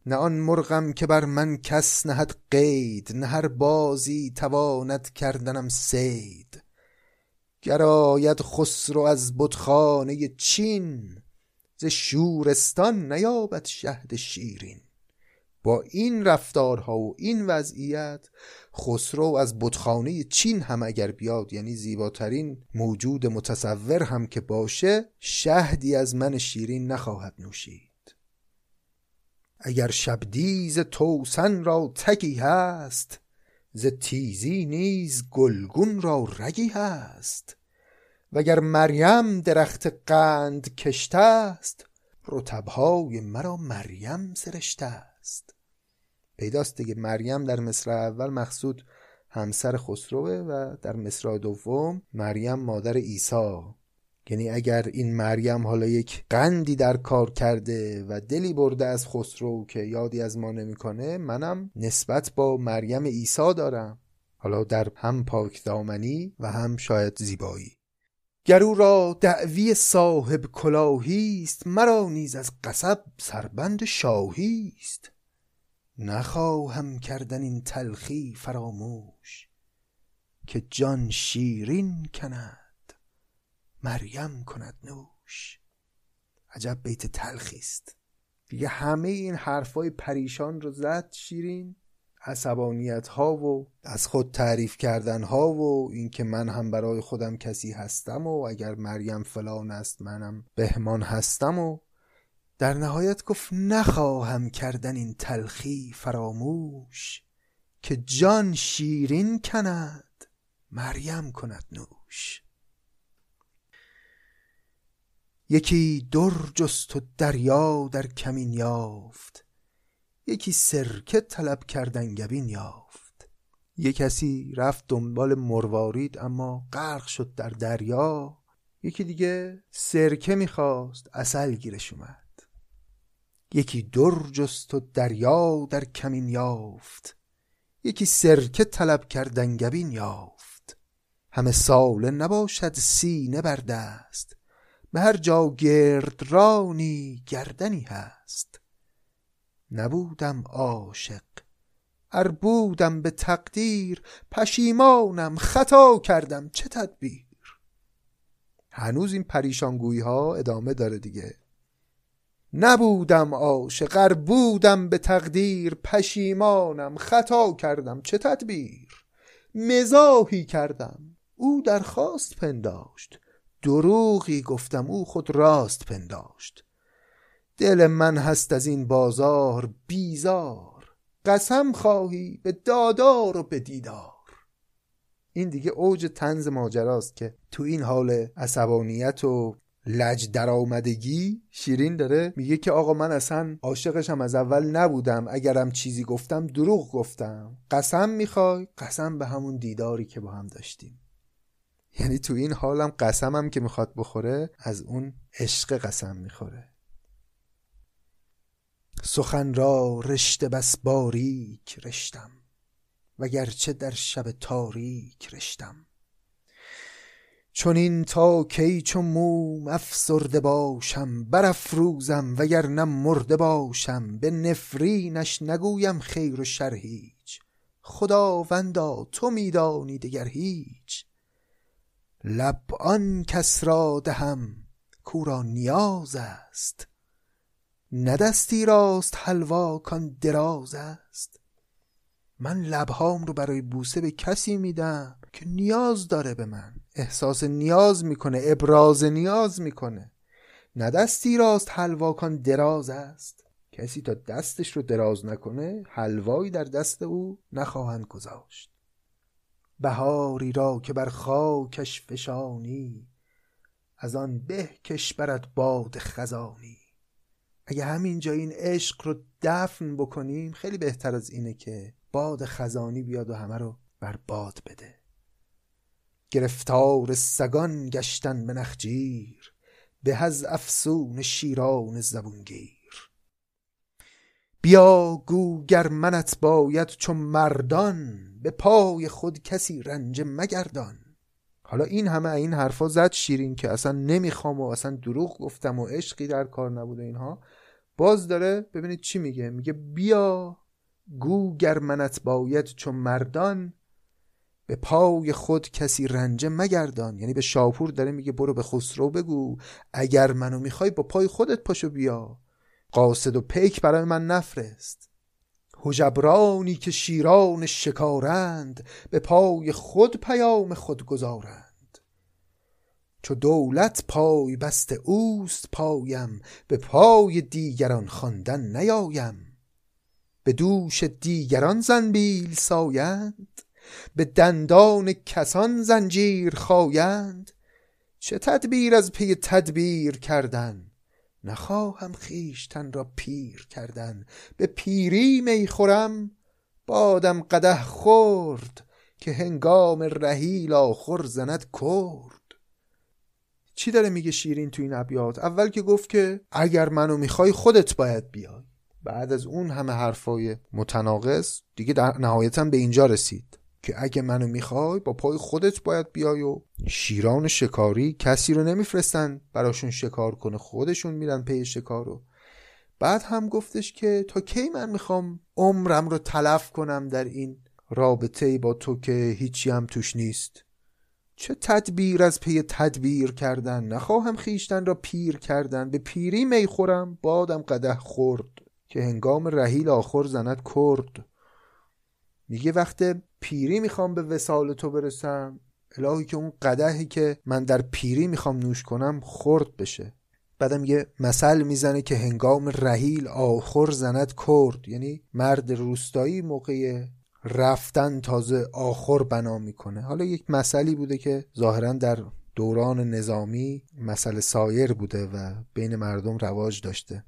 نه آن مرغم که بر من کس نهد قید. نه هر بازی تواند کردنم سید گراید خسرو از بتخانه چین ز شورستان نیابد شهد شیرین. با این رفتارها و این وضعیت خسرو از بتخانه چین هم اگر بیاد یعنی زیباترین موجود متصور هم که باشه شهدی از من شیرین نخواهد نوشید. اگر شبدیز توسن را تگی هست ز تیزی نیز گلگون را رگی هست. وگر مریم درخت قند کشته است رتبهای مرا مریم سرشته است. پیداست دیگه. مریم در مصر اول مقصود همسر خسروه و در مصر دوم مریم مادر عیسی. یعنی اگر این مریم حالا یک قندی در کار کرده و دلی برده از خسرو که یادی از ما نمی‌کنه منم نسبت با مریم عیسی دارم. حالا در هم پاک دامنی و هم شاید زیبایی. گرو را دعوی صاحب کلاهی است مرا نیز از قصب سربند شاهی است. نخواهم کردن این تلخی فراموش که جان شیرین کند مریم کند نوش. عجب بیت تلخی است. دیگه همه این حرفای پریشان رو زد شیرین. عصبانیت ها و از خود تعریف کردن ها و اینکه من هم برای خودم کسی هستم و اگر مریم فلان است منم بهمان هستم و در نهایت گفت نخواهم کردن این تلخی فراموش که جان شیرین کند مریم کند نوش. یکی در جست و دریا در کمین یافت. یکی سرکه طلب کردن گبین یافت. یک کسی رفت دنبال مروارید اما غرق شد در دریا. یکی دیگه سرکه می‌خواست اصل گیرش اومد. یکی در جست و دریا در کمین یافت. یکی سرکه طلب کردن گبین یافت. همه ساله نباشد سینه بر دست. به هر جا گردرانی گردنی هست. نبودم عاشق. ار بودم به تقدیر پشیمانم خطا کردم چه تدبیر؟ هنوز این پریشانگویی ها ادامه داره دیگه. نبودم عاشق ار بودم به تقدیر پشیمانم خطا کردم چه تدبیر؟ مزاحی کردم او درخواست پنداشت. دروغی گفتم او خود راست پنداشت. دل من هست از این بازار بیزار قسم خواهی به دادار و به دیدار. این دیگه اوج تنز ماجراست که تو این حال عصبانیت و لج درآمدگی شیرین داره. میگه که آقا من اصلا عاشقشم از اول نبودم اگرم چیزی گفتم دروغ گفتم. قسم می‌خوای؟ قسم به همون دیداری که با هم داشتیم. یعنی تو این حالم قسمم که می‌خواد بخوره از اون عشق قسم می‌خوره. سخن را رشته بس باریک رشتم وگرچه در شب تاریک رشتم. چون این تا کی چون موم افسرده باشم برافروزم وگرنه مرده باشم. به نفرینش نگویم خیر و شر هیچ. خداوندا تو میدانی دگر هیچ. لب آن کس را دهم کورا نیاز است. ندستی راست حلوا کان دراز است. من لبهام رو برای بوسه به کسی میدم که نیاز داره به من. احساس نیاز می‌کنه ابراز نیاز می‌کنه. ندستی راست حلوا کان دراز است. کسی تا دستش رو دراز نکنه حلوایی در دست او نخواهند گذاشت. بهاری را که بر خاکش فشانی از آن به کش برد باد خزانی. اگه همینجا این عشق رو دفن بکنیم خیلی بهتر از اینه که باد خزانی بیاد و همه رو بر باد بده. گرفتار سگان گشتن به نخجیر به از افسون شیران زبونگیر بیا گو گر منت باید چون مردان به پای خود کسی رنج مگردان. حالا این همه این حرفا زد شیرین که اصلا نمی‌خوام و اصلا دروغ گفتم و عشقی در کار نبوده اینها. باز داره ببینید چی میگه؟ میگه بیا گو گر منت باید چون مردان به پای خود کسی رنجه مگردان. یعنی به شاپور داره میگه برو به خسرو بگو اگر منو می‌خوای با پای خودت پاشو بیا. قاصد و پیک برای من نفرست. هجبرانی که شیران شکارند به پای خود پیام خود گذارند چو دولت پای بست اوست پایم به پای دیگران خواندن نیایم. به دوش دیگران زنبیل سایند به دندان کسان زنجیر خایند. چه تدبیر از پی تدبیر کردن؟ نخواهم خیشتن را پیر کردن. به پیری می خورم. بادم قده خورد که هنگام رحیل آخر زند کرد. چی داره میگه شیرین تو این ابیات؟ اول که گفت که اگر منو می‌خوای خودت باید بیای. بعد از اون همه حرفای متناقض دیگه در نهایتا به اینجا رسید. که اگه منو می‌خوای با پای خودت باید بیای و شیران شکاری کسی رو نمیفرستن براشون شکار کنه خودشون میرن پی شکار رو. بعد هم گفتش که تا کی من می‌خوام عمرم رو تلف کنم در این رابطه با تو که هیچی هم توش نیست. چه تدبیر از پی تدبیر کردن؟ نخواهم خیشتن را پیر کردن. به پیری می‌خورم بادم قده خورد که هنگام رحیل آخر زند کرد. میگه وقت پیری می‌خوام به وسال تو برسم؟ الهی که اون قدهی که من در پیری می‌خوام نوش کنم خرد بشه. بعدم یه مثل می‌زنه که هنگام رحیل آخر زند کرد. یعنی مرد روستایی موقع رفتن تازه آخر بنا می‌کنه. حالا یک مسئله بوده که ظاهرا در دوران نظامی مسئله سایر بوده و بین مردم رواج داشته.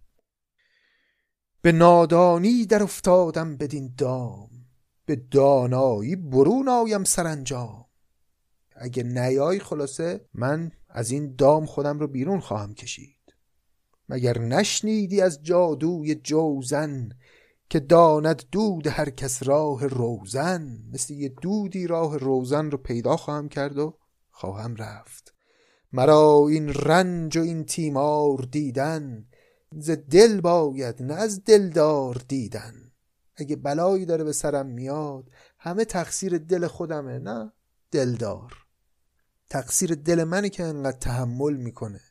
به نادانی در افتادم بدین دام. به دانایی برون آیم سرانجام. اگه نیای خلاصه من از این دام خودم رو بیرون خواهم کشید. مگر نشنیدی از جادوی جوزن که داند دود هر کس راه روزن؟ مثل یه دودی راه روزن رو پیدا خواهم کرد و خواهم رفت. مرا این رنج و این تیمار دیدن ز دل باید نه از دلدار دیدن. اگه بلایی داره به سرم میاد همه تقصیر دل خودمه نه؟ دلدار. تقصیر دل منی که انقدر تحمل می‌کنه.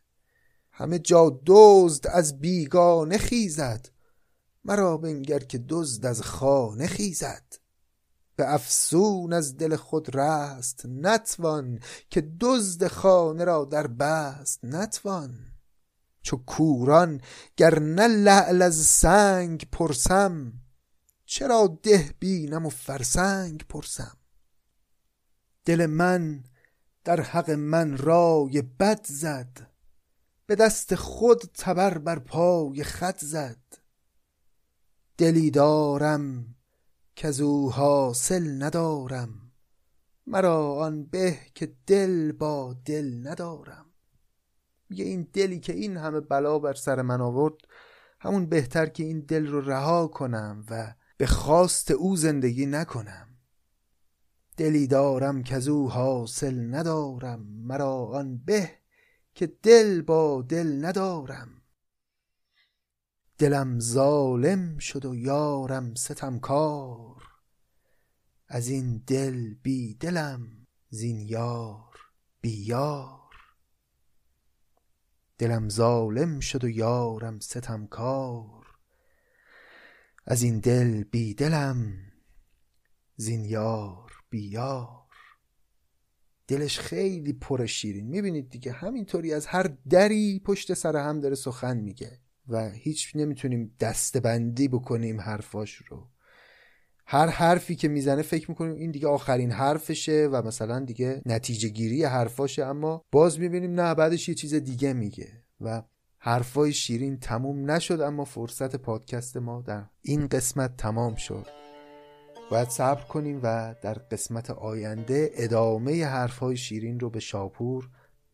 همه جا دزد از بیگانه خیزد. مرا بنگر که دزد از خانه خیزد. به افسون از دل خود رست نتوان که دزد خانه را در بست نتوان. چو کوران گر نه لعل از سنگ پرسم چرا ده بینم و فرسنگ پرسم؟ دل من در حق من رای بد زد به دست خود تبر بر پای خط زد. دلی دارم که او حاصل ندارم مرا آن به که دل با دل ندارم. میگه این دلی که این همه بلا بر سر من آورد همون بهتر که این دل رو رها کنم و به خواست او زندگی نکنم. دلی دارم که او حاصل ندارم مرا آن به که دل با دل ندارم. دلم ظالم شد و یارم ستمکار از این دل بی دلم زین یار بیار دلم ظالم شد و یارم ستمکار از این دل بی دلم زین یار بیار. دلش خیلی پر شیرین. می‌بینید دیگه همینطوری از هر دری پشت سر هم داره سخن میگه و هیچ نمی‌تونیم دستبندی بکنیم حرفاش رو. هر حرفی که می‌زنه فکر می‌کنیم این دیگه آخرین حرفشه و مثلا دیگه نتیجه گیری حرفاشه اما باز می‌بینیم نه بعدش یه چیز دیگه میگه و حرفای شیرین تموم نشد اما فرصت پادکست ما در این قسمت تمام شد. باید صبر کنیم و در قسمت آینده ادامه حرفهای شیرین رو به شاپور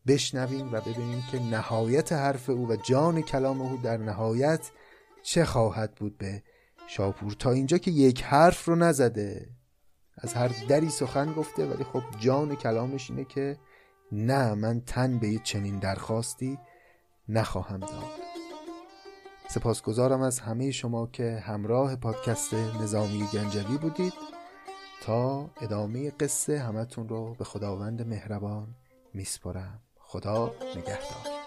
بشنویم و ببینیم که نهایت حرف او و جان کلام او در نهایت چه خواهد بود به شاپور. تا اینجا که یک حرف رو نزده. از هر دری سخن گفته ولی خب جان کلامش اینه که نه من تن به چنین درخواستی نخواهم داد. سپاسگزارم از همه شما که همراه پادکست نظامی گنجوی بودید. تا ادامه قصه همتون رو به خداوند مهربان میسپرم خدا نگهدار.